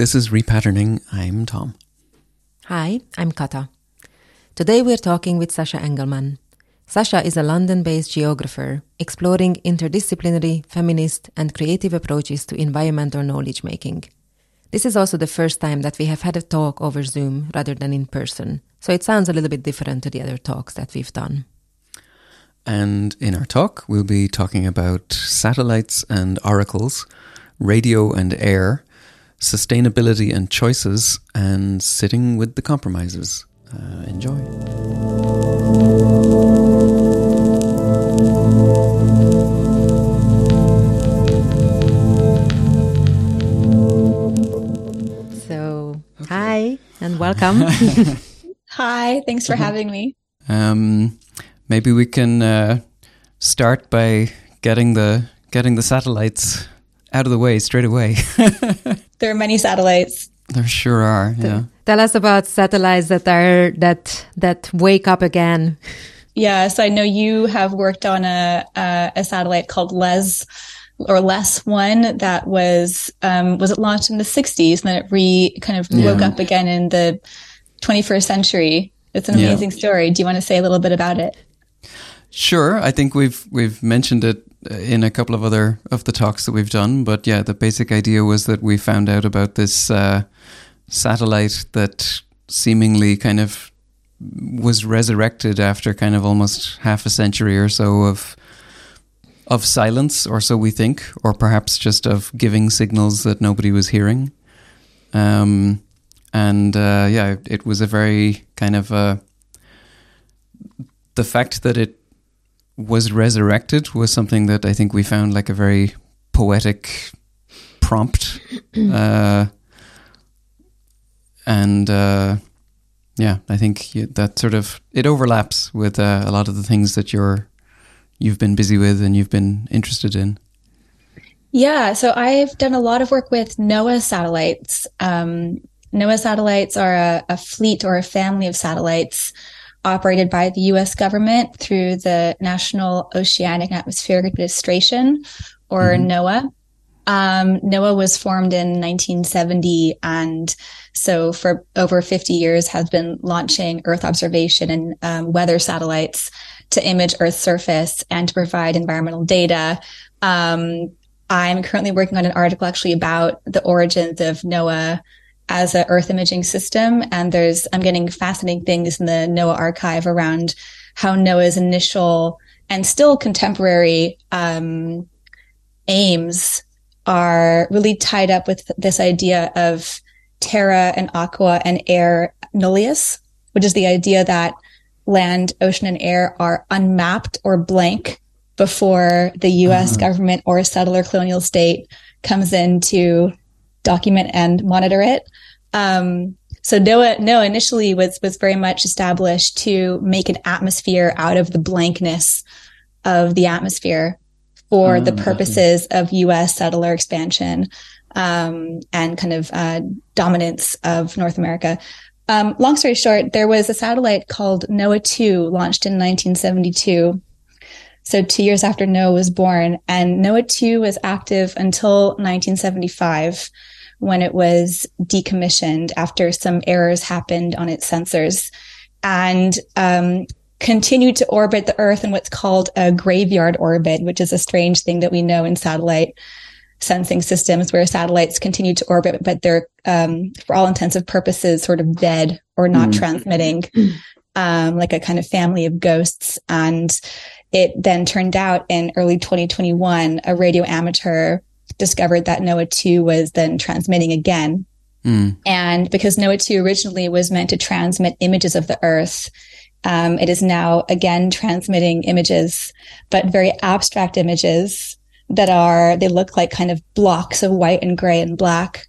This is Repatterning. I'm Tom. Hi, I'm Kata. Today we're talking with Sasha Engelmann. Sasha is a London based geographer exploring interdisciplinary, feminist, and creative approaches to environmental knowledge making. This is also the first time that we have had a talk over Zoom rather than in person, so it sounds a little bit different to the other talks that we've done. And in our talk, we'll be talking about satellites and oracles, radio and air, sustainability and choices, and sitting with the compromises. Uh, enjoy. So, hi and welcome. Hi, thanks for having me. Um, maybe we can uh, start by getting the getting the satellites out of the way straight away. There are many satellites. there sure are. Yeah. Tell us about satellites that are that that wake up again. Yeah, so I know you have worked on a a, a satellite called Les or less One that was um, was it launched in the '60s and then it re kind of woke up again in the 21st century. It's an Yeah. amazing story. Do you want to say a little bit about it? Sure, I think we've we've mentioned it in a couple of other of the talks that we've done, but yeah, the basic idea was that we found out about this uh, satellite that seemingly kind of was resurrected after kind of almost half a century or so of of silence, or so we think, or perhaps just of giving signals that nobody was hearing. Um, and uh, yeah, it was a very kind of uh, the fact that it was resurrected was something that I think we found like a very poetic prompt. uh, and uh, yeah, I think that sort of it overlaps with uh, a lot of the things that you're you've been busy with and you've been interested in. Yeah, so I've done a lot of work with NOAA satellites. Um, NOAA satellites are a, a fleet or a family of satellites operated by the US government through the National Oceanic and Atmospheric Administration, or NOAA. Um, NOAA was formed in 1970 and so for over 50 years has been launching Earth observation and um, weather satellites to image Earth's surface and to provide environmental data. Um, I'm currently working on an article actually about the origins of NOAA as an Earth imaging system. And there's, I'm getting fascinating things in the NOAA archive around how NOAA's initial and still contemporary, um, aims are really tied up with this idea of terra and aqua and air nullius, which is the idea that land, ocean, and air are unmapped or blank before the US government or a settler colonial state comes in to document and monitor it. Um, so NOAA, NOAA initially was, was very much established to make an atmosphere out of the blankness of the atmosphere for the purposes of U.S. settler expansion um, and kind of uh, dominance of North America. Um, long story short, there was a satellite called NOAA 2 launched in 1972. So two years after NOAA was born, and NOAA 2 was active until 1975 when it was decommissioned after some errors happened on its sensors and um, continued to orbit the Earth in what's called a graveyard orbit, which is a strange thing that we know in satellite sensing systems where satellites continue to orbit, but they're, um, for all intents intensive purposes, sort of dead or not transmitting, um, like a kind of family of ghosts. And it then turned out in early 2021, a radio amateur discovered that NOAA 2 was then transmitting again. Mm. And because NOAA 2 originally was meant to transmit images of the Earth, um, it is now again transmitting images, but very abstract images that are, they look like kind of blocks of white and gray and black.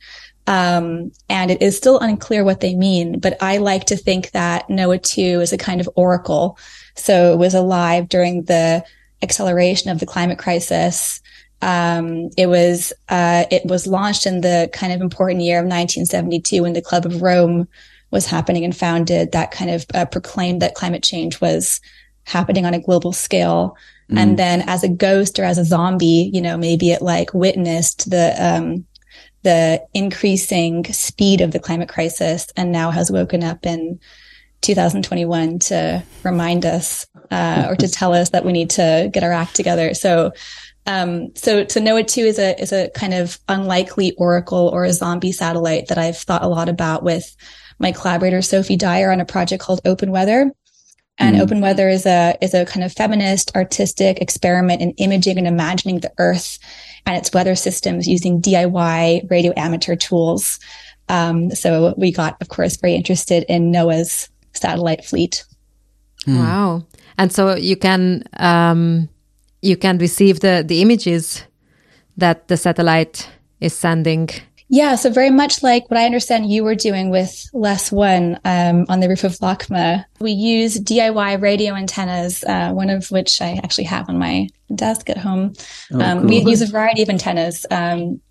Um, and it is still unclear what they mean, but I like to think that NOAA 2 is a kind of oracle. So it was alive during the acceleration of the climate crisis. Um, it was, uh, it was launched in the kind of important year of 1972 when the Club of Rome was happening and founded that kind of uh, proclaimed that climate change was happening on a global scale. And then as a ghost or as a zombie, you know, maybe it like witnessed the, um, the increasing speed of the climate crisis and now has woken up in 2021 to remind us uh, or to tell us that we need to get our act together. So, um, so, so NOAA 2 is a, is a kind of unlikely oracle or a zombie satellite that I've thought a lot about with my collaborator, Sophie Dyer, on a project called Open Weather. And mm. Open Weather is a, is a kind of feminist, artistic experiment in imaging and imagining the earth and its weather systems using DIY radio amateur tools. Um, so we got, of course, very interested in NOAA's satellite fleet. Mm. Wow! And so you can um, you can receive the the images that the satellite is sending yeah, so very much like what I understand you were doing with LES One um, on the roof of LACMA. We use DIY radio antennas, uh, one of which I actually have on my desk at home. Oh, um, cool. We use a variety of antennas, um,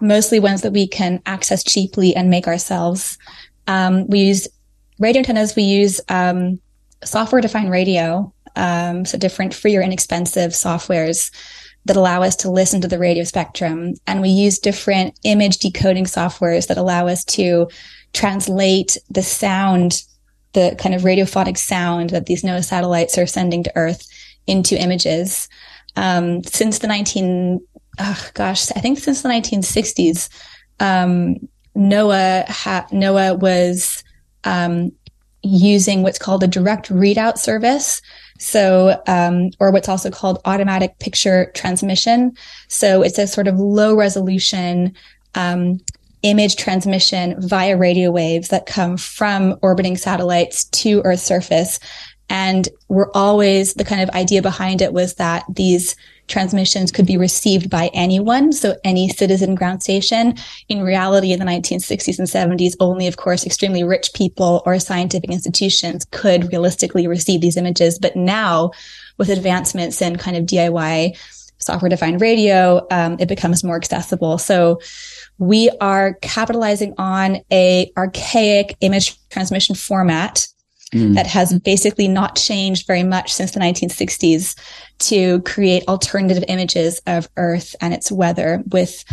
mostly ones that we can access cheaply and make ourselves. Um, we use radio antennas. We use um, software defined radio, um, so different free or inexpensive softwares that allow us to listen to the radio spectrum. And we use different image decoding softwares that allow us to translate the sound, the kind of radiophonic sound that these NOAA satellites are sending to Earth into images. Um, since the 19, oh gosh, I think since the 1960s, um, NOAA, ha- NOAA was, um, using what's called a direct readout service. So, um, or what's also called automatic picture transmission. So it's a sort of low resolution, um, image transmission via radio waves that come from orbiting satellites to Earth's surface. And we're always, the kind of idea behind it was that these transmissions could be received by anyone. So any citizen ground station. In reality, in the 1960s and 70s, only, of course, extremely rich people or scientific institutions could realistically receive these images. But now with advancements in kind of DIY software defined radio, um, it becomes more accessible. So we are capitalizing on a archaic image transmission format mm. that has basically not changed very much since the 1960s to create alternative images of Earth and its weather with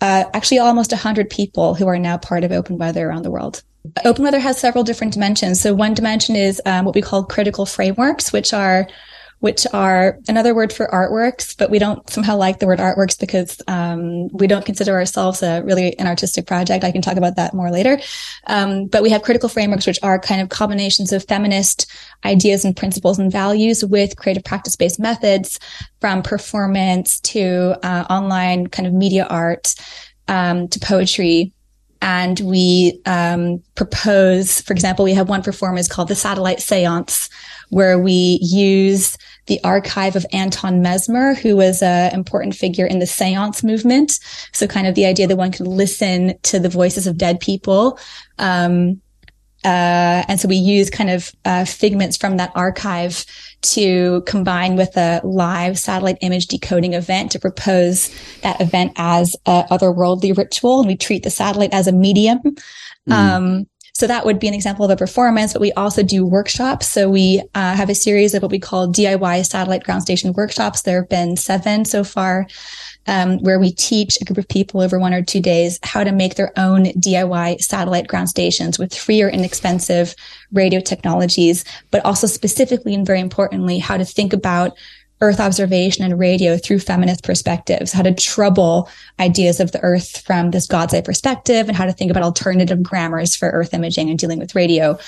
uh, actually almost 100 people who are now part of Open Weather around the world. Open Weather has several different dimensions. So one dimension is um, what we call critical frameworks, which are which are another word for artworks, but we don't somehow like the word artworks because um, we don't consider ourselves a really an artistic project. I can talk about that more later. Um, but we have critical frameworks, which are kind of combinations of feminist ideas and principles and values with creative practice based methods, from performance to uh, online kind of media art um, to poetry and we um, propose, for example, we have one performance called the Satellite Seance, where we use the archive of Anton Mesmer, who was an important figure in the seance movement. So kind of the idea that one could listen to the voices of dead people. Um, uh, and so we use kind of uh, figments from that archive to combine with a live satellite image decoding event to propose that event as a otherworldly ritual. And we treat the satellite as a medium. Mm. Um, so that would be an example of a performance, but we also do workshops. So we uh, have a series of what we call DIY satellite ground station workshops. There have been seven so far. Um, where we teach a group of people over one or two days how to make their own DIY satellite ground stations with free or inexpensive radio technologies, but also specifically and very importantly, how to think about Earth observation and radio through feminist perspectives, how to trouble ideas of the Earth from this God's eye perspective, and how to think about alternative grammars for Earth imaging and dealing with radio.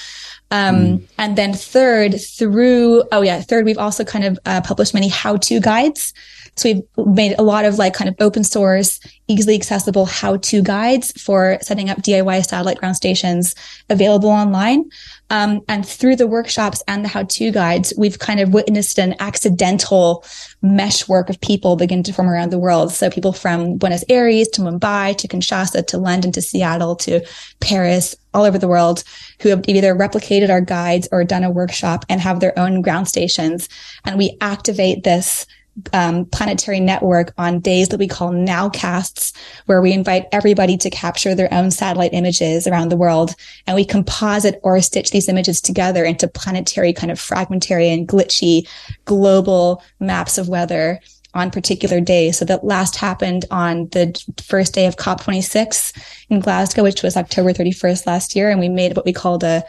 Um, mm. And then third, through, oh yeah, third, we've also kind of uh, published many how-to guides. So we've made a lot of like kind of open source, easily accessible how-to guides for setting up DIY satellite ground stations available online. Um, and through the workshops and the how-to guides, we've kind of witnessed an accidental meshwork of people begin to form around the world. So people from Buenos Aires to Mumbai to Kinshasa to London to Seattle to Paris, all over the world, who have either replicated our guides or done a workshop and have their own ground stations. And we activate this um, planetary network on days that we call nowcasts, where we invite everybody to capture their own satellite images around the world. And we composite or stitch these images together into planetary kind of fragmentary and glitchy global maps of weather on particular days. So that last happened on the first day of COP26 in Glasgow, which was October 31st last year. And we made what we called a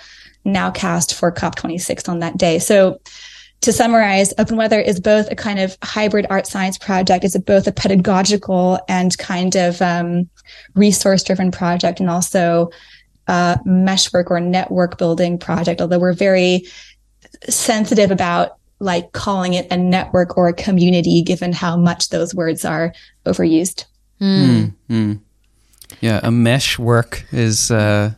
nowcast for COP26 on that day. So to summarize, Open Weather is both a kind of hybrid art science project. It's both a pedagogical and kind of um, resource driven project and also a meshwork or network building project, although we're very sensitive about like calling it a network or a community, given how much those words are overused. Mm. Mm. Yeah, a mesh work is uh,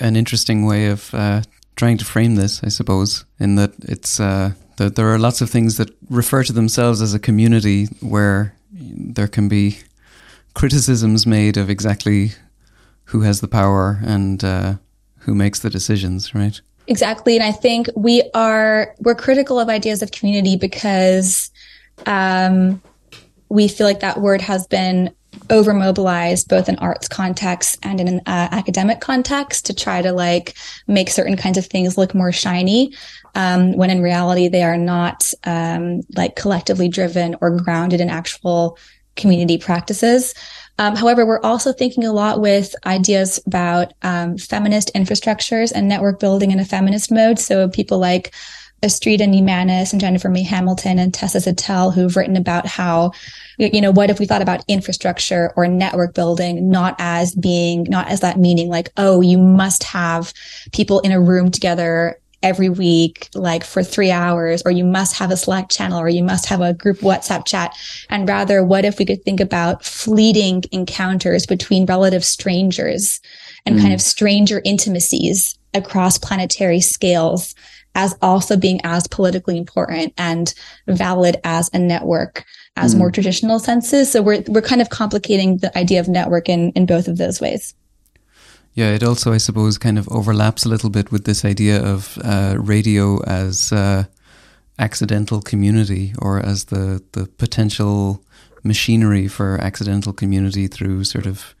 an interesting way of uh, trying to frame this, I suppose, in that it's uh, that there are lots of things that refer to themselves as a community where there can be criticisms made of exactly who has the power and uh, who makes the decisions, right? Exactly. And I think we are, we're critical of ideas of community because, um, we feel like that word has been over mobilized both in arts context and in an uh, academic context to try to like make certain kinds of things look more shiny um, when in reality they are not um, like collectively driven or grounded in actual community practices um, however, we're also thinking a lot with ideas about um, feminist infrastructures and network building in a feminist mode. So people like Astrida Neimanis and Jennifer Mae Hamilton and Tessa Zettel who've written about how, you know, what if we thought about infrastructure or network building not as being, not as that meaning like, oh, you must have people in a room together every week, like for three hours, or you must have a Slack channel, or you must have a group WhatsApp chat. And rather, what if we could think about fleeting encounters between relative strangers and mm. kind of stranger intimacies across planetary scales as also being as politically important and valid as a network as mm. more traditional senses. So we're, we're kind of complicating the idea of network in, in both of those ways. Yeah, it also, I suppose, kind of overlaps a little bit with this idea of uh, radio as uh, accidental community or as the, the potential machinery for accidental community through sort of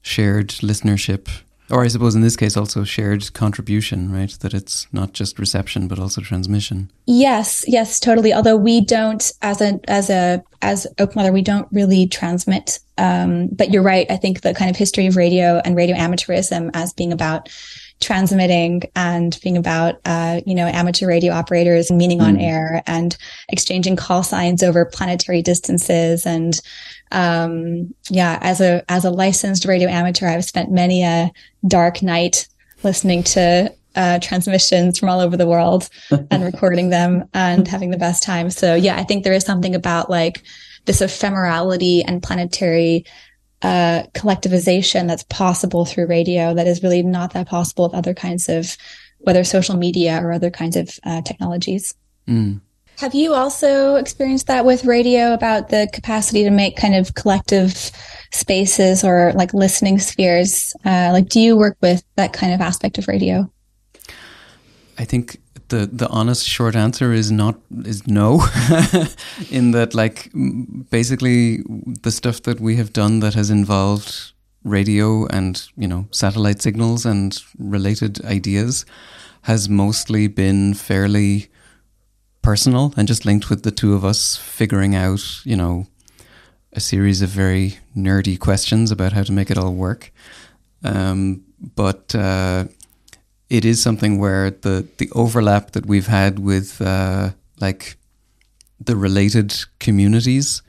shared listenership or I suppose in this case also shared contribution, right? That it's not just reception but also transmission. Yes, yes, totally. Although we don't, as a as a as Open Weather, we don't really transmit. Um, but you're right. I think the kind of history of radio and radio amateurism as being about transmitting and being about, uh, you know, amateur radio operators and meaning mm. on air and exchanging call signs over planetary distances. And, um, yeah, as a, as a licensed radio amateur, I've spent many a dark night listening to uh, transmissions from all over the world and recording them and having the best time. So yeah, I think there is something about like this ephemerality and planetary uh, collectivization that's possible through radio that is really not that possible with other kinds of, whether social media or other kinds of uh, technologies. Mm. Have you also experienced that with radio about the capacity to make kind of collective spaces or like listening spheres? Uh, like, do you work with that kind of aspect of radio? I think the the honest short answer is not is no. In that like basically the stuff that we have done that has involved radio and you know satellite signals and related ideas has mostly been fairly personal and just linked with the two of us figuring out you know a series of very nerdy questions about how to make it all work. Um, but uh, it is something where the the overlap that we've had with uh, like the related communities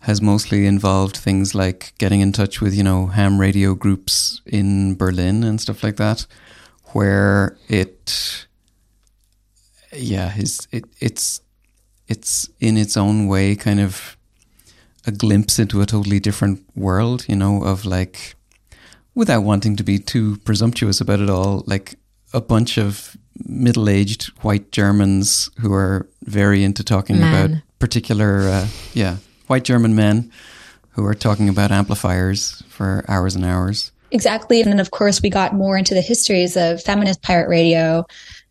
has mostly involved things like getting in touch with you know ham radio groups in Berlin and stuff like that, where it yeah is it it's it's in its own way kind of a glimpse into a totally different world, you know, of like without wanting to be too presumptuous about it all, like a bunch of middle aged white Germans who are very into talking Man. about particular, uh, yeah, white German men who are talking about amplifiers for hours and hours. Exactly. And then, of course, we got more into the histories of feminist pirate radio,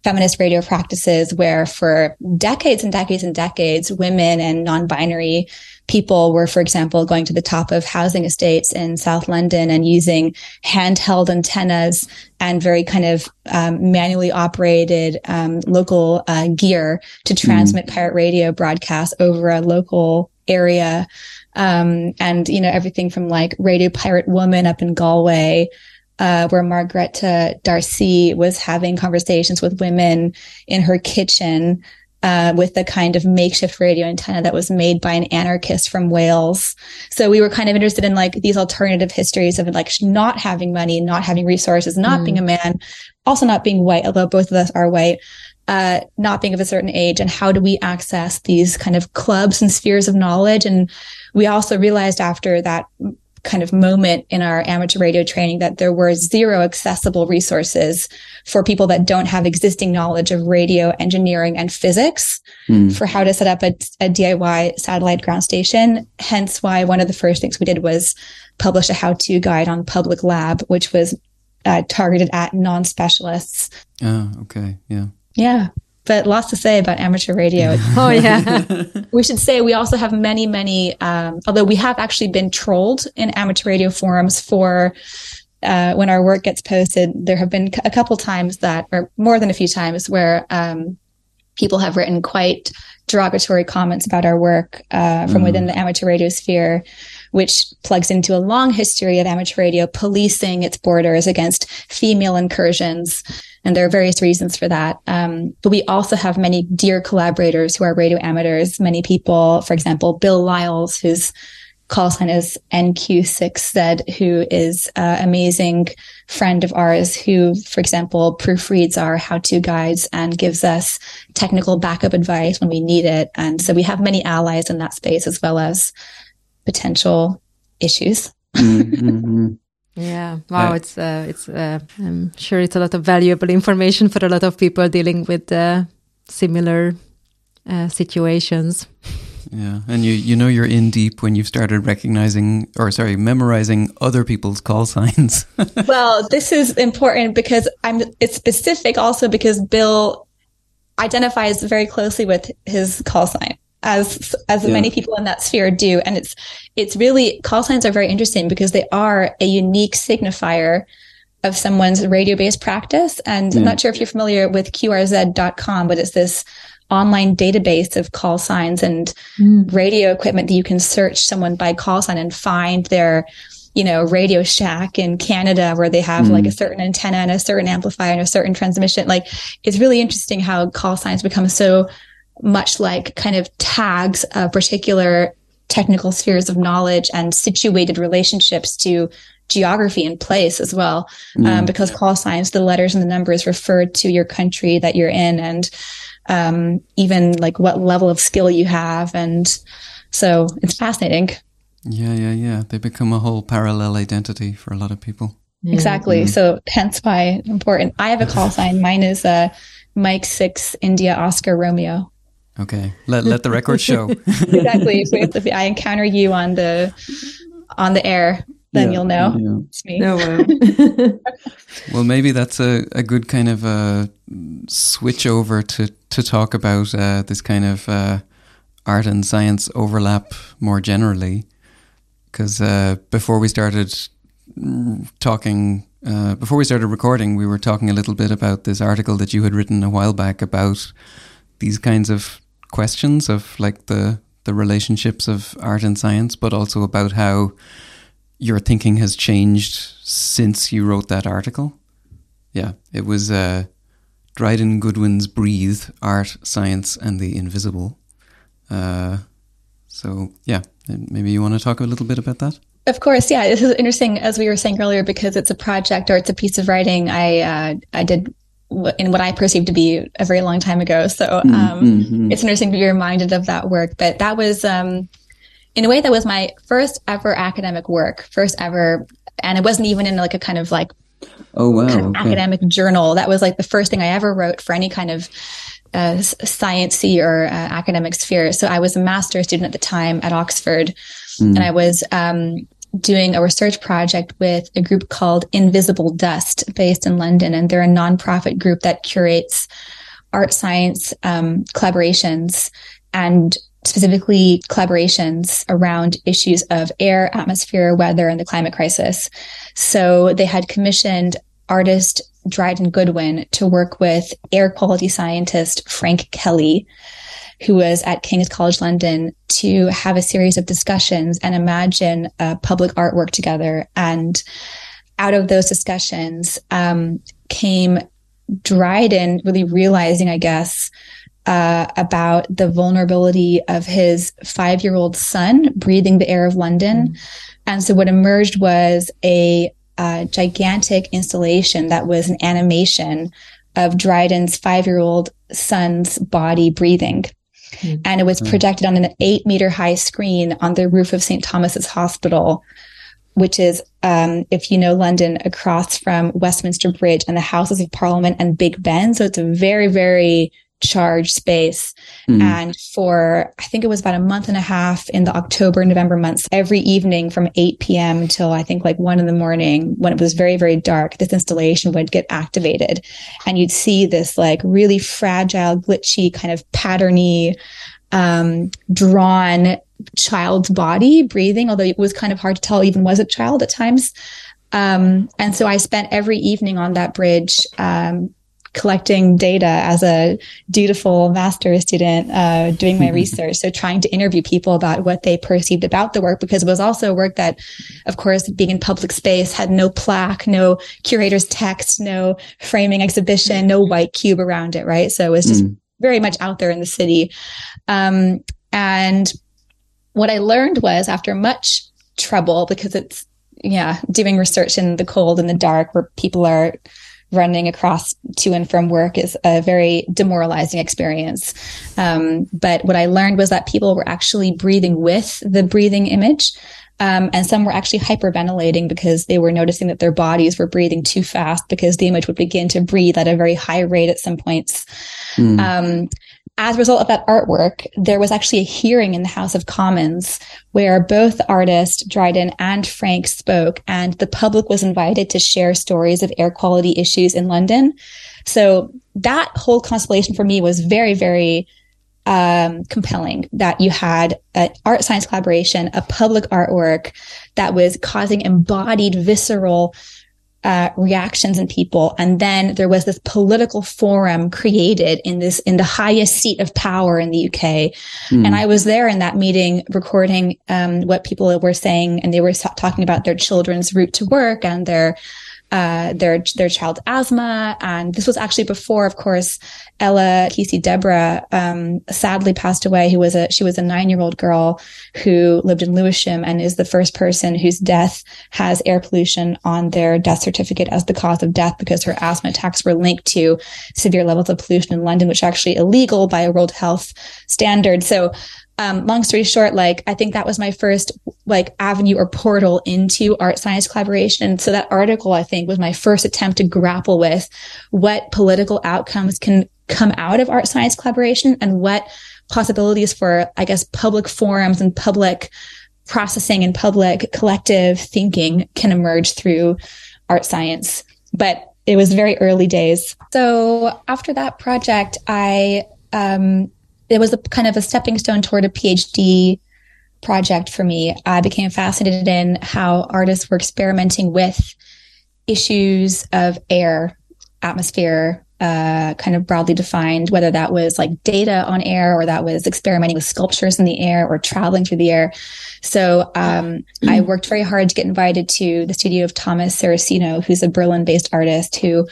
feminist radio practices, where for decades and decades and decades, women and non binary people were, for example, going to the top of housing estates in South London and using handheld antennas and very kind of um, manually operated um, local uh, gear to transmit mm. pirate radio broadcasts over a local area. Um, and, you know, everything from like Radio Pirate Woman up in Galway, uh, where Margaretta D'Arcy was having conversations with women in her kitchen uh, with the kind of makeshift radio antenna that was made by an anarchist from Wales. So we were kind of interested in like these alternative histories of like not having money, not having resources, not mm. being a man, also not being white, although both of us are white, uh, not being of a certain age, and how do we access these kind of clubs and spheres of knowledge? And we also realized after that kind of moment in our amateur radio training that there were zero accessible resources for people that don't have existing knowledge of radio engineering and physics mm. for how to set up a, a, DIY satellite ground station. Hence why one of the first things we did was publish a how to guide on public lab, which was uh, targeted at non specialists. Oh, okay. Yeah. Yeah but lots to say about amateur radio. oh yeah. we should say we also have many, many, um, although we have actually been trolled in amateur radio forums for, uh, when our work gets posted, there have been a couple times that, or more than a few times where, um, people have written quite derogatory comments about our work, uh, from mm. within the amateur radio sphere which plugs into a long history of amateur radio policing its borders against female incursions. And there are various reasons for that. Um, but we also have many dear collaborators who are radio amateurs. Many people, for example, Bill Liles, whose call sign is NQ6Z, who is an amazing friend of ours who, for example, proofreads our how-to guides and gives us technical backup advice when we need it. And so we have many allies in that space as well as potential issues. mm-hmm. Yeah. Wow. It's uh, it's uh, I'm sure it's a lot of valuable information for a lot of people dealing with uh, similar uh, situations. Yeah, and you you know you're in deep when you've started recognizing or sorry memorizing other people's call signs. well, this is important because I'm it's specific also because Bill identifies very closely with his call sign as as yeah. many people in that sphere do and it's it's really call signs are very interesting because they are a unique signifier of someone's radio based practice and yeah. i'm not sure if you're familiar with qrz.com but it's this online database of call signs and mm. radio equipment that you can search someone by call sign and find their you know, Radio Shack in Canada where they have mm. like a certain antenna and a certain amplifier and a certain transmission. Like it's really interesting how call signs become so much like kind of tags of particular technical spheres of knowledge and situated relationships to geography and place as well. Mm. Um, because call signs, the letters and the numbers refer to your country that you're in and, um, even like what level of skill you have. And so it's fascinating. Yeah, yeah, yeah. They become a whole parallel identity for a lot of people. Exactly. Mm. So hence why important. I have a call sign. Mine is, uh, Mike six India Oscar Romeo. Okay, let let the record show. exactly. If, if, I encounter you on the on the air, then yeah, you'll know yeah. it's me. No, well. well, maybe that's a, a good kind of a switch over to to talk about uh, this kind of uh, art and science overlap more generally, because uh, before we started talking. Uh, before we started recording, we were talking a little bit about this article that you had written a while back about these kinds of questions of like the the relationships of art and science, but also about how your thinking has changed since you wrote that article. Yeah, it was uh, Dryden Goodwin's Breathe Art, Science, and the Invisible. Uh, so, yeah, maybe you want to talk a little bit about that? Of course, yeah. This is interesting, as we were saying earlier, because it's a project or it's a piece of writing. I uh, I did in what I perceived to be a very long time ago. So mm-hmm, um, mm-hmm. it's interesting to be reminded of that work. But that was, um, in a way, that was my first ever academic work, first ever, and it wasn't even in like a kind of like oh wow kind of okay. academic journal. That was like the first thing I ever wrote for any kind of uh, sciencey or uh, academic sphere. So I was a master's student at the time at Oxford, mm. and I was um, doing a research project with a group called Invisible Dust based in London. And they're a nonprofit group that curates art science um, collaborations and specifically collaborations around issues of air, atmosphere, weather, and the climate crisis. So they had commissioned artist Dryden Goodwin to work with air quality scientist Frank Kelly, who was at King's College London, to have a series of discussions and imagine a public artwork together. And out of those discussions um, came Dryden really realizing, I guess, uh, about the vulnerability of his five year old son breathing the air of London. Mm. And so what emerged was a, a gigantic installation that was an animation of Dryden's five year old son's body breathing. Mm. And it was mm. projected on an eight meter high screen on the roof of St. Thomas's Hospital, which is, um, if you know London, across from Westminster Bridge and the Houses of Parliament and Big Ben. So it's a very, very charged space. Mm. And for, I think it was about a month and a half in the October, November months, every evening from 8 p.m. till I think like one in the morning when it was very, very dark, this installation would get activated. And you'd see this like really fragile, glitchy, kind of patterny, um, drawn child's body breathing, although it was kind of hard to tell even was a child at times. Um, and so I spent every evening on that bridge, um, collecting data as a dutiful master student uh, doing my research. So trying to interview people about what they perceived about the work because it was also work that of course being in public space had no plaque no curator's text no framing exhibition no white cube around it right? So it was just mm. very much out there in the city. Um, and what i learned was after much trouble because it's yeah doing research in the cold and the dark where people are running across to and from work is a very demoralizing experience. Um, but what I learned was that people were actually breathing with the breathing image. Um, and some were actually hyperventilating because they were noticing that their bodies were breathing too fast because the image would begin to breathe at a very high rate at some points. Mm. Um, as a result of that artwork, there was actually a hearing in the House of Commons where both artist Dryden and Frank spoke, and the public was invited to share stories of air quality issues in London. So that whole constellation for me was very, very um, compelling that you had an art science collaboration, a public artwork that was causing embodied, visceral uh, reactions in people. And then there was this political forum created in this, in the highest seat of power in the UK. Mm. And I was there in that meeting recording, um, what people were saying. And they were talking about their children's route to work and their, uh, their their child's asthma, and this was actually before, of course, Ella Kissi-Debrah um, sadly passed away. Who was a she was a nine year old girl who lived in Lewisham and is the first person whose death has air pollution on their death certificate as the cause of death because her asthma attacks were linked to severe levels of pollution in London, which are actually illegal by a World Health standard. So um, long story short, like I think that was my first like avenue or portal into art science collaboration. So that article, I think, was my first attempt to grapple with what political outcomes can come out of art science collaboration and what possibilities for, I guess, public forums and public processing and public collective thinking can emerge through art science. But it was very early days. So after that project, I um, it was a kind of a stepping stone toward a PhD project for me. I became fascinated in how artists were experimenting with issues of air, atmosphere, uh, kind of broadly defined, whether that was like data on air or that was experimenting with sculptures in the air or traveling through the air. So um, I worked very hard to get invited to the studio of Tomas Saraceno, who's a Berlin based artist who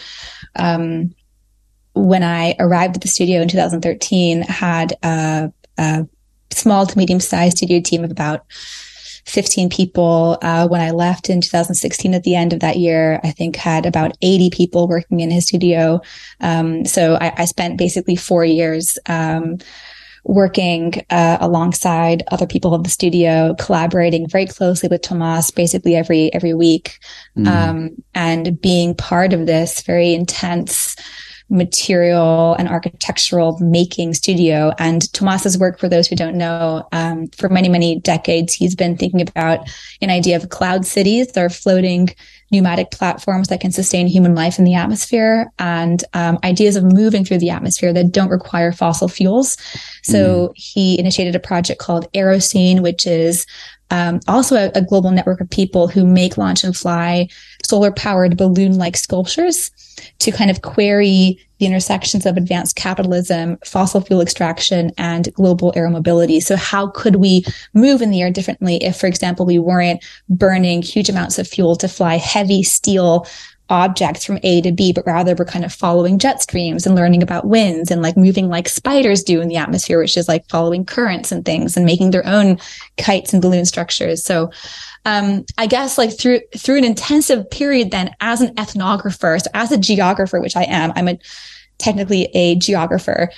um, when I arrived at the studio in 2013, had a, a small to medium sized studio team of about 15 people. Uh, when I left in 2016 at the end of that year, I think had about 80 people working in his studio. Um, so I, I, spent basically four years, um, working uh, alongside other people of the studio, collaborating very closely with Tomas basically every every week, mm. um, and being part of this very intense material and architectural making studio. And Tomas's work, for those who don't know, um, for many, many decades, he's been thinking about an idea of cloud cities or floating pneumatic platforms that can sustain human life in the atmosphere and um, ideas of moving through the atmosphere that don't require fossil fuels. So mm. he initiated a project called Aerocene, which is um, also a, a, global network of people who make, launch, and fly solar powered balloon like sculptures to kind of query the intersections of advanced capitalism, fossil fuel extraction, and global air mobility. So how could we move in the air differently if, for example, we weren't burning huge amounts of fuel to fly heavy steel objects from A to B, but rather we're kind of following jet streams and learning about winds and like moving like spiders do in the atmosphere, which is like following currents and things and making their own kites and balloon structures. So, um, I guess like through, through an intensive period then as an ethnographer, so as a geographer, which I am, I'm a technically a geographer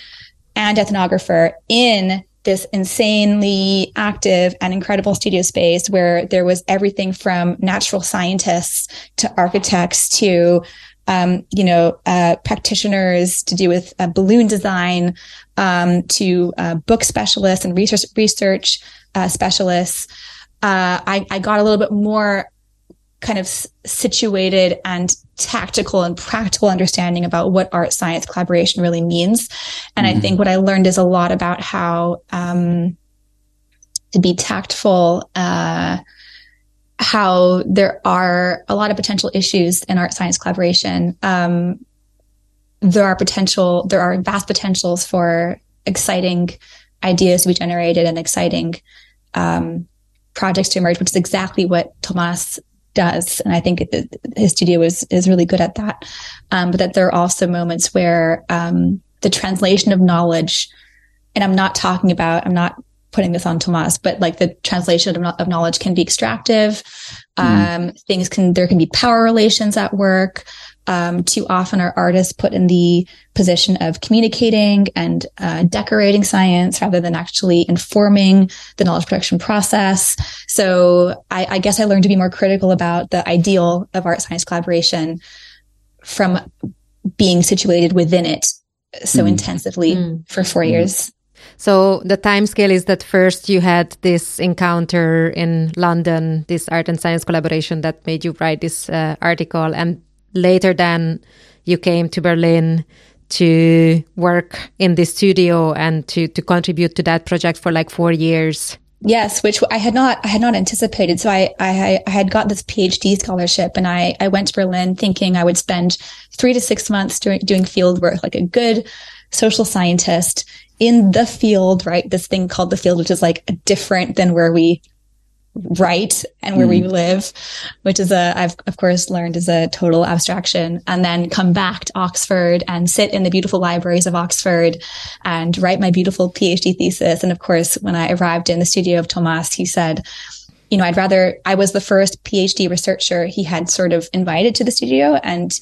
and ethnographer in this insanely active and incredible studio space where there was everything from natural scientists to architects to um, you know, uh, practitioners to do with uh, balloon design, um, to uh, book specialists and research research uh, specialists. Uh, I, I got a little bit more kind of situated and tactical and practical understanding about what art science collaboration really means. And mm-hmm. I think what I learned is a lot about how um, to be tactful, uh, how there are a lot of potential issues in art science collaboration. Um, there are potential, there are vast potentials for exciting ideas to be generated and exciting um, projects to emerge, which is exactly what Tomas does. And I think his studio is, is really good at that. Um, but that there are also moments where, um, the translation of knowledge, and I'm not talking about, I'm not putting this on Tomas, but like the translation of, of knowledge can be extractive. Mm. Um, things can, there can be power relations at work. Um, too often our artists put in the position of communicating and uh, decorating science rather than actually informing the knowledge production process. So I, I guess I learned to be more critical about the ideal of art science collaboration from being situated within it so mm. intensively mm. for four mm. years. So the time scale is that first you had this encounter in London, this art and science collaboration that made you write this uh, article, and later then you came to Berlin to work in the studio and to, to contribute to that project for like four years. Yes, which I had not, I had not anticipated. So I, I, I had got this PhD scholarship and I, I went to Berlin thinking I would spend three to six months doing, doing field work, like a good social scientist in the field, right? This thing called the field, which is like different than where we right and where mm. we live, which is a, I've of course learned is a total abstraction and then come back to Oxford and sit in the beautiful libraries of Oxford and write my beautiful PhD thesis. And of course, when I arrived in the studio of Tomas, he said, you know, I'd rather, I was the first PhD researcher he had sort of invited to the studio and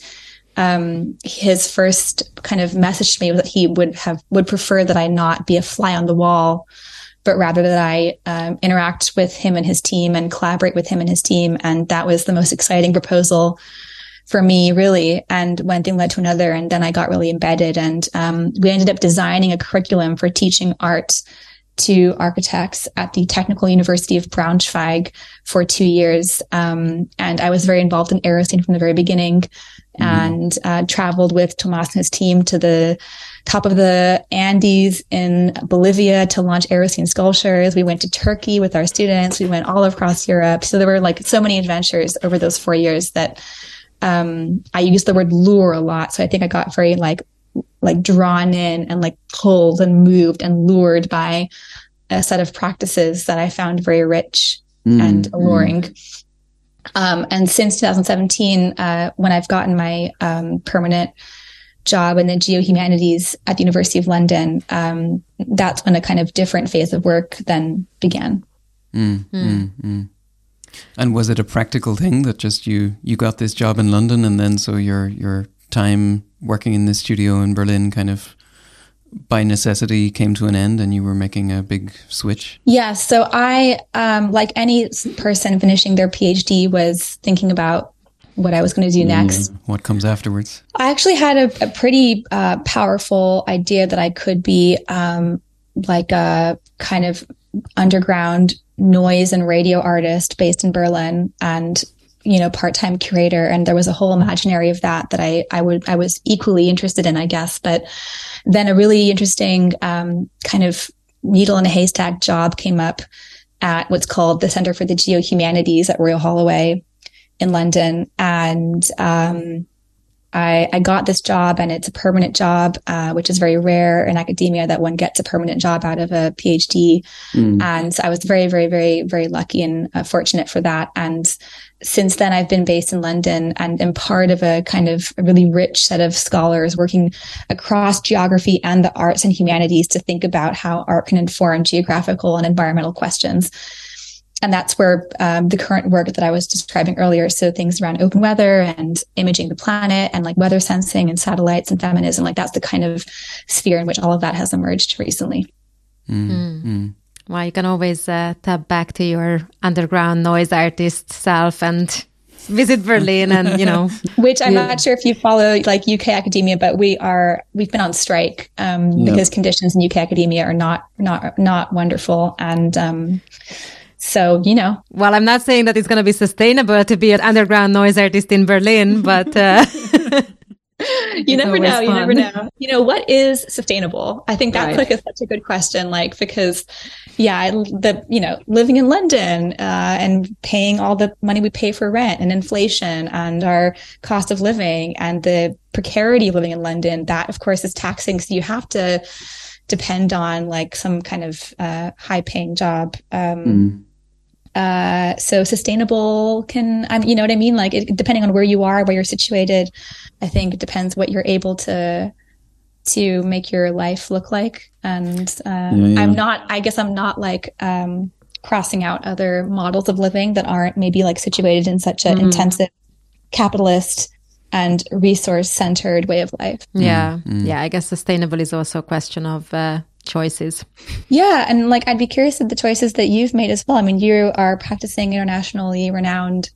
um, his first kind of message to me was that he would have would prefer that I not be a fly on the wall but rather that I um, interact with him and his team and collaborate with him and his team. And that was the most exciting proposal for me, really. And one thing led to another. And then I got really embedded and um, we ended up designing a curriculum for teaching art to architects at the Technical University of Braunschweig for two years. Um, and I was very involved in Aerocene from the very beginning mm-hmm. and uh, traveled with Tomas and his team to the top of the Andes in Bolivia to launch Aerocene sculptures. We went to Turkey with our students. We went all across Europe. So there were like so many adventures over those four years that um, I used the word lure a lot. So I think I got very like like drawn in and like pulled and moved and lured by a set of practices that I found very rich mm, and alluring. Mm. Um, and since 2017, uh, when I've gotten my um, permanent job in the geohumanities at the University of London, um, that's when a kind of different phase of work then began. Mm, mm. Mm, and was it a practical thing that just you you got this job in London, and then so your your time working in this studio in Berlin kind of by necessity came to an end and you were making a big switch? Yeah, so I, um, like any person finishing their PhD, was thinking about what I was going to do next. Mm, what comes afterwards? I actually had a, a pretty uh, powerful idea that I could be um, like a kind of underground noise and radio artist based in Berlin and you know, part-time curator. And there was a whole imaginary of that that I, I would, I was equally interested in, I guess. But then a really interesting, um, kind of needle in a haystack job came up at what's called the Center for the Geo Humanities at Royal Holloway in London. And, um, I, I got this job and it's a permanent job, uh, which is very rare in academia that one gets a permanent job out of a PhD. Mm. And I was very, very, very, very lucky and uh, fortunate for that. And since then, I've been based in London and am part of a kind of a really rich set of scholars working across geography and the arts and humanities to think about how art can inform geographical and environmental questions and that's where um, the current work that I was describing earlier, so things around open weather and imaging the planet and like weather sensing and satellites and feminism, like that's the kind of sphere in which all of that has emerged recently. Mm. Mm. Well, you can always uh, tap back to your underground noise artist self and visit Berlin and you know which I'm yeah. not sure if you follow like UK academia but we are we've been on strike um, yep. because conditions in UK academia are not not not wonderful and um, so, you know. Well, I'm not saying that it's going to be sustainable to be an underground noise artist in Berlin, but. Uh, you never know. Fun. You never know. You know, what is sustainable? I think that's right. like a, such a good question. Like, because yeah, the, you know, living in London, uh, and paying all the money we pay for rent and inflation and our cost of living and the precarity of living in London, that of course is taxing. So you have to depend on like some kind of, uh, high paying job. Um, mm uh, so sustainable can, um, you know what I mean? Like it, depending on where you are, where you're situated, I think it depends what you're able to, to make your life look like. And, uh, yeah, yeah. I'm not, I guess I'm not like, um, crossing out other models of living that aren't maybe like situated in such an mm. intensive capitalist and resource centered way of life. Yeah. Mm. Yeah. I guess sustainable is also a question of, uh, choices. Yeah. And like, I'd be curious of the choices that you've made as well. I mean, you are practicing internationally renowned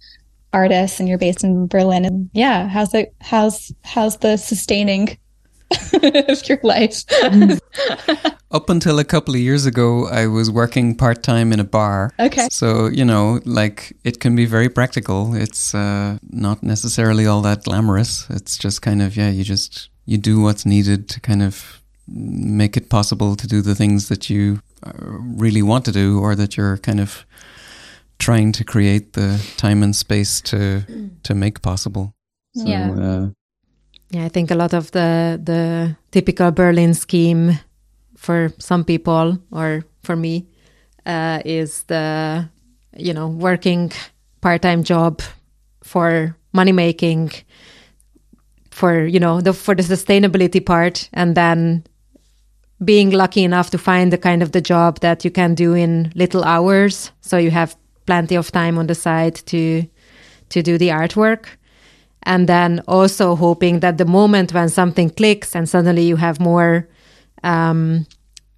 artists and you're based in Berlin. And yeah, how's it, how's, how's the sustaining of your life? Up until a couple of years ago, I was working part time in a bar. Okay. So, you know, like it can be very practical. It's uh, not necessarily all that glamorous. It's just kind of, yeah, you just, you do what's needed to kind of make it possible to do the things that you uh, really want to do or that you're kind of trying to create the time and space to to make possible. So, yeah. Uh, yeah, I think a lot of the the typical Berlin scheme for some people or for me uh, is the you know working part time job for money making for you know the for the sustainability part and then being lucky enough to find the kind of the job that you can do in little hours. So you have plenty of time on the side to to do the artwork. And then also hoping that the moment when something clicks and suddenly you have more um,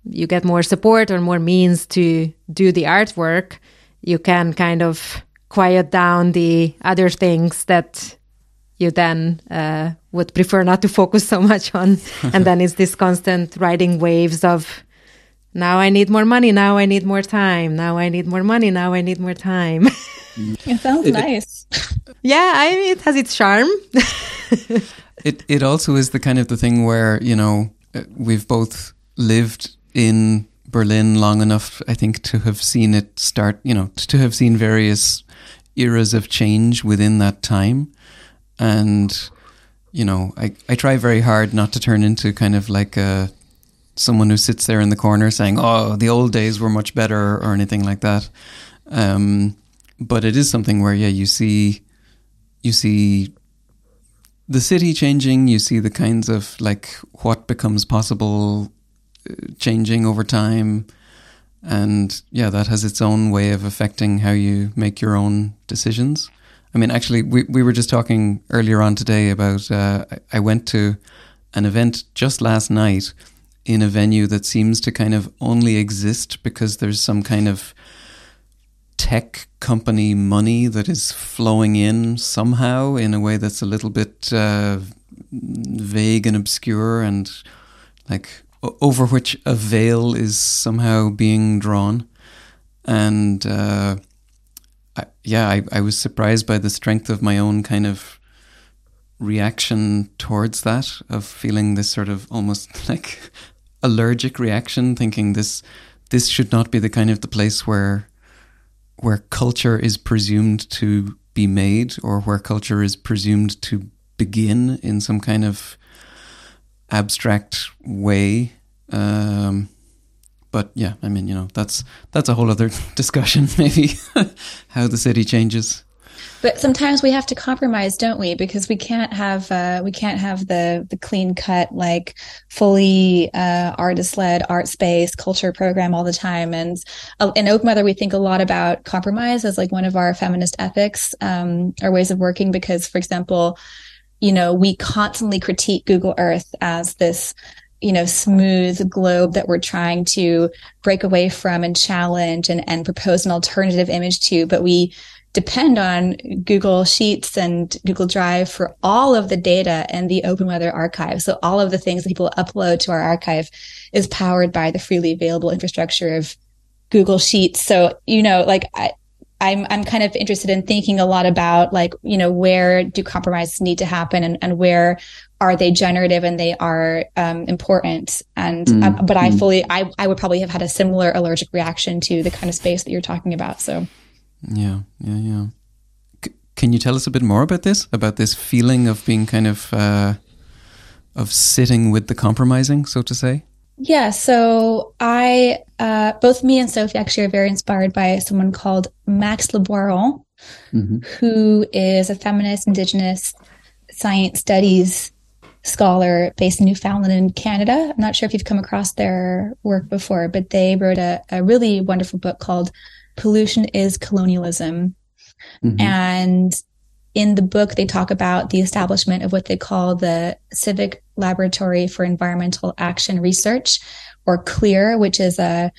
you get more support or more means to do the artwork you can kind of quiet down the other things that you then uh, would prefer not to focus so much on. and then it's this constant riding waves of now I need more money, now I need more time, now I need more money, now I need more time. it sounds it, nice. yeah, I mean, it has its charm. it it also is the kind of the thing where you know uh, we've both lived in Berlin long enough, I think, to have seen it start. You know, to have seen various eras of change within that time and you know, I, I try very hard not to turn into kind of like a someone who sits there in the corner saying, "Oh, the old days were much better" or anything like that. Um, but it is something where, yeah, you see, you see the city changing. You see the kinds of like what becomes possible uh, changing over time, and yeah, that has its own way of affecting how you make your own decisions. I mean, actually, we, we were just talking earlier on today about uh, I went to an event just last night in a venue that seems to kind of only exist because there's some kind of tech company money that is flowing in somehow in a way that's a little bit uh, vague and obscure and like over which a veil is somehow being drawn. And uh, I, yeah, I, I was surprised by the strength of my own kind of reaction towards that, of feeling this sort of almost like allergic reaction, thinking this this should not be the kind of the place where where culture is presumed to be made or where culture is presumed to begin in some kind of abstract way. Um, but yeah, I mean, you know, that's that's a whole other discussion, maybe how the city changes. But sometimes we have to compromise, don't we? Because we can't have uh, we can't have the the clean cut like fully uh, artist led art space culture program all the time. And uh, in Open Weather, we think a lot about compromise as like one of our feminist ethics, um, our ways of working. Because, for example, you know, we constantly critique Google Earth as this you know, smooth globe that we're trying to break away from and challenge and, and propose an alternative image to. But we depend on Google Sheets and Google Drive for all of the data and the Open Weather archive. So all of the things that people upload to our archive is powered by the freely available infrastructure of Google Sheets. So, you know, like I, I'm, I'm kind of interested in thinking a lot about like, you know, where do compromises need to happen and, and where are they generative and they are um, important. And, mm, uh, but I mm. fully, I, I would probably have had a similar allergic reaction to the kind of space that you're talking about. So. Yeah, yeah, yeah. C- can you tell us a bit more about this? About this feeling of being kind of uh, of sitting with the compromising, so to say. Yeah. So I, uh, both me and Sophie actually are very inspired by someone called Max Liboiron, mm-hmm. who is a feminist, indigenous science studies scholar based in Newfoundland in Canada. I'm not sure if you've come across their work before, but they wrote a, a really wonderful book called pollution is colonialism. Mm-hmm. And in the book, they talk about the establishment of what they call the Civic Laboratory for Environmental Action Research, or CLEAR, which is a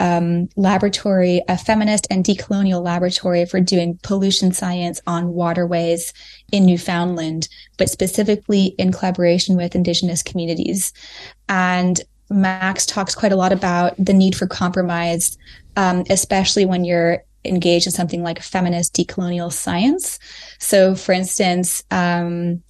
um, laboratory, a feminist and decolonial laboratory for doing pollution science on waterways in Newfoundland, but specifically in collaboration with Indigenous communities. And Max talks quite a lot about the need for compromise um, especially when you're engaged in something like feminist decolonial science. So, for instance, um,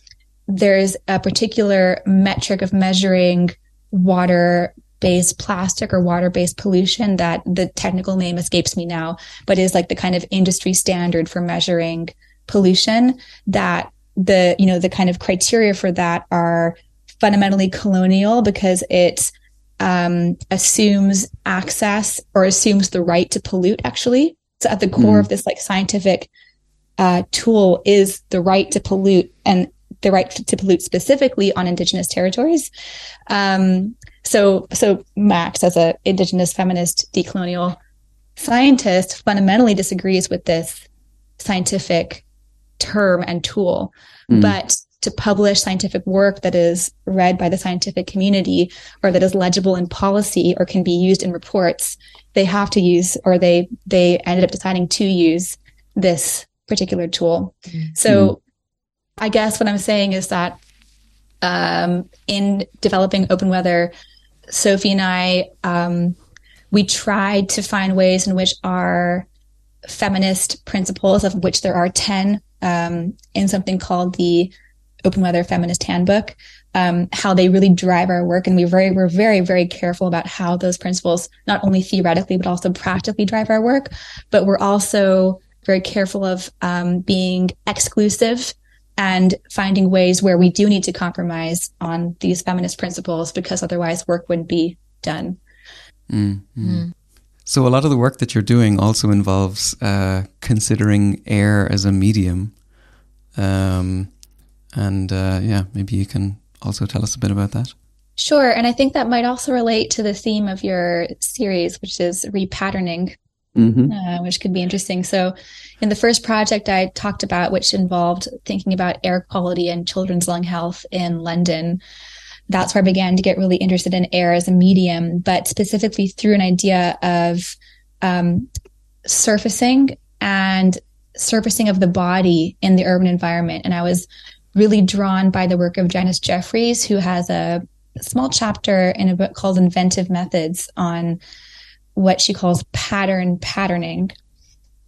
there's a particular metric of measuring water based plastic or water based pollution that the technical name escapes me now, but is like the kind of industry standard for measuring pollution that the, you know, the kind of criteria for that are fundamentally colonial because it um, assumes access or assumes the right to pollute actually so at the core mm. of this like scientific uh, tool is the right to pollute and the right to pollute specifically on indigenous territories um, so so max as a indigenous feminist decolonial scientist fundamentally disagrees with this scientific term and tool mm. but to publish scientific work that is read by the scientific community or that is legible in policy or can be used in reports, they have to use or they they ended up deciding to use this particular tool. So I guess what I'm saying is that um, in developing open weather, Sophie and I um, we tried to find ways in which our feminist principles, of which there are ten, um, in something called the Open Weather Feminist Handbook, um, how they really drive our work. And we very, we're very, very careful about how those principles not only theoretically, but also practically drive our work. But we're also very careful of um, being exclusive and finding ways where we do need to compromise on these feminist principles because otherwise work wouldn't be done. Mm-hmm. Mm. So, a lot of the work that you're doing also involves uh, considering air as a medium. Um, and uh, yeah, maybe you can also tell us a bit about that. Sure. And I think that might also relate to the theme of your series, which is repatterning, mm-hmm. uh, which could be interesting. So, in the first project I talked about, which involved thinking about air quality and children's lung health in London, that's where I began to get really interested in air as a medium, but specifically through an idea of um, surfacing and surfacing of the body in the urban environment. And I was really drawn by the work of Janis Jefferies, who has a small chapter in a book called Inventive Methods on what she calls pattern patterning.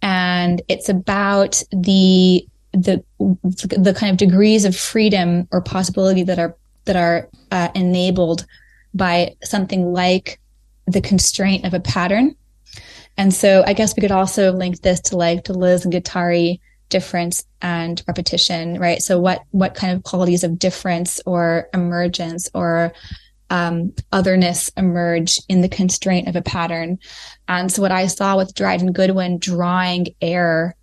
and it's about the the the kind of degrees of freedom or possibility that are that are uh, enabled by something like the constraint of a pattern. And so I guess we could also link this to like to Deleuze and Guattari difference and repetition, right? So what what kind of qualities of difference or emergence or um, otherness emerge in the constraint of a pattern? And so what I saw with Dryden Goodwin drawing air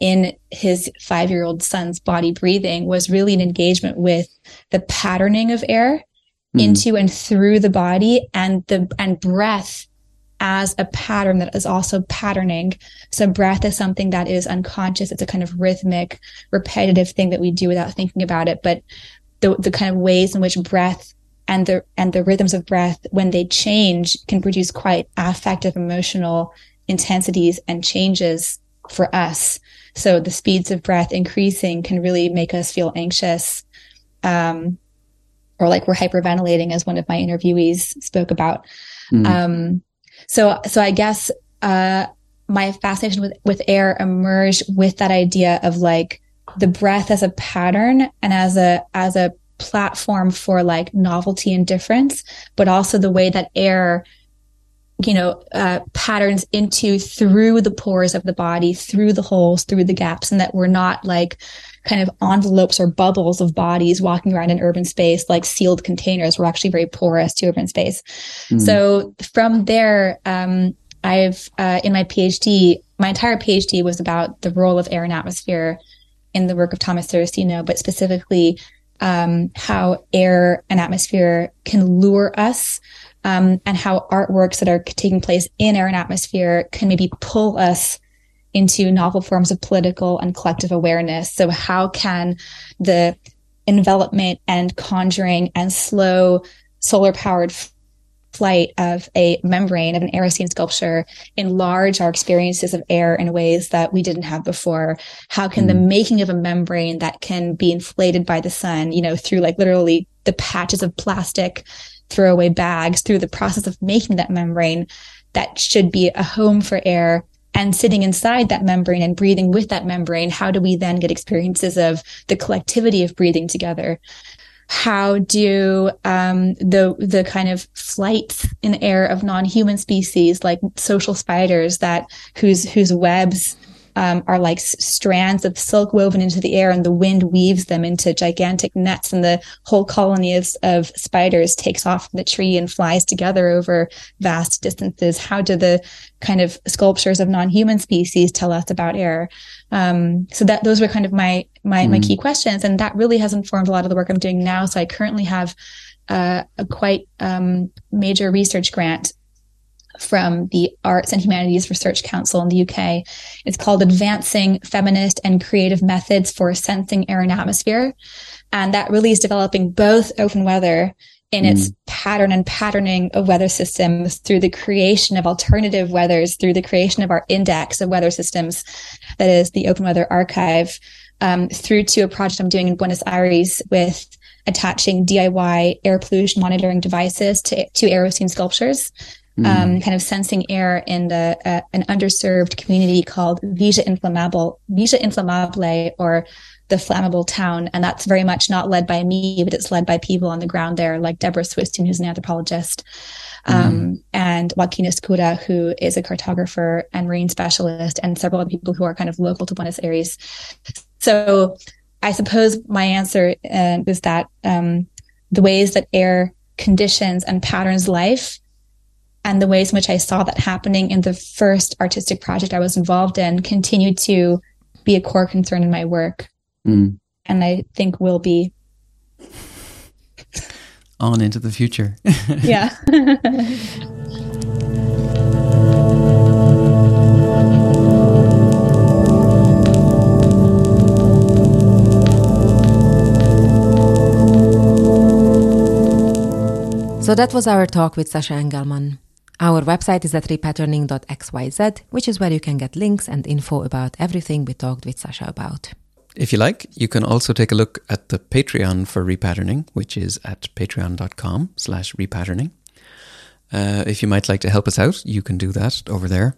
in his five year old son's body breathing was really an engagement with the patterning of air mm. into and through the body and the, and breath as a pattern that is also patterning. So breath is something that is unconscious. It's a kind of rhythmic, repetitive thing that we do without thinking about it. But the, the kind of ways in which breath and the, and the rhythms of breath, when they change, can produce quite affective, emotional intensities and changes for us. So the speeds of breath increasing can really make us feel anxious. Um, or like we're hyperventilating as one of my interviewees spoke about. Mm. Um, so, so I guess, uh, my fascination with, with air emerged with that idea of like the breath as a pattern and as a, as a platform for like novelty and difference, but also the way that air you know, uh, patterns into through the pores of the body, through the holes, through the gaps, and that we're not like kind of envelopes or bubbles of bodies walking around in urban space like sealed containers. We're actually very porous to urban space. Mm. So from there, um, I've uh, in my PhD, my entire PhD was about the role of air and atmosphere in the work of Tomas Saraceno, but specifically um, how air and atmosphere can lure us um, and how artworks that are taking place in air and atmosphere can maybe pull us into novel forms of political and collective awareness. So how can the envelopment and conjuring and slow solar powered flight of a membrane of an Aerocene sculpture enlarge our experiences of air in ways that we didn't have before? How can mm. the hmm. making of a membrane that can be inflated by the sun, you know, through like literally the patches of plastic throwaway bags through the process of making that membrane that should be a home for air and sitting inside that membrane and breathing with that membrane, how do we then get experiences of the collectivity of breathing together? How do um, the the kind of flights in the air of non-human species like social spiders that whose whose webs um, are like strands of silk woven into the air and the wind weaves them into gigantic nets and the whole colony of, of spiders takes off from the tree and flies together over vast distances. How do the kind of sculptures of non-human species tell us about air? Um, so that those were kind of my, my, mm. my key questions. And that really has informed a lot of the work I'm doing now. So I currently have uh, a quite um, major research grant from the Arts and Humanities Research Council in the UK. It's called Advancing Feminist and Creative Methods for Sensing Air and Atmosphere. And that really is developing both open weather in mm. its pattern and patterning of weather systems through the creation of alternative weathers, through the creation of our index of weather systems, that is the Open Weather Archive, um, through to a project I'm doing in Buenos Aires with attaching DIY air pollution monitoring devices to, to Aerocene sculptures mm. um, kind of sensing air in the uh, an underserved community called Villa Inflamable, Villa Inflamable, or the flammable town. And that's very much not led by me, but it's led by people on the ground there, like Deborah Swistun, who's an anthropologist, mm. um, and Joaquin Ezcurra, who is a cartographer and marine specialist, and several other people who are kind of local to Buenos Aires. So I suppose my answer uh, is that um, the ways that air conditions and patterns life and the ways in which I saw that happening in the first artistic project I was involved in continued to be a core concern in my work. Mm. And I think will be. On into the future. yeah. So that was our talk with Sasha Engelmann. Our website is at repatterning.xyz, which is where you can get links and info about everything we talked with Sasha about. If you like, you can also take a look at the Patreon for repatterning, which is at patreon.com slash repatterning. Uh, if you might like to help us out, you can do that over there.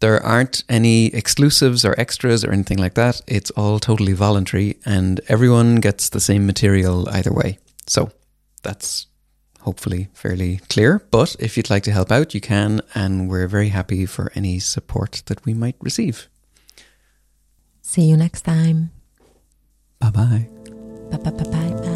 There aren't any exclusives or extras or anything like that. It's all totally voluntary and everyone gets the same material either way. So that's hopefully fairly clear. But if you'd like to help out, you can, and we're very happy for any support that we might receive. See you next time. Bye bye. Bye bye bye bye bye.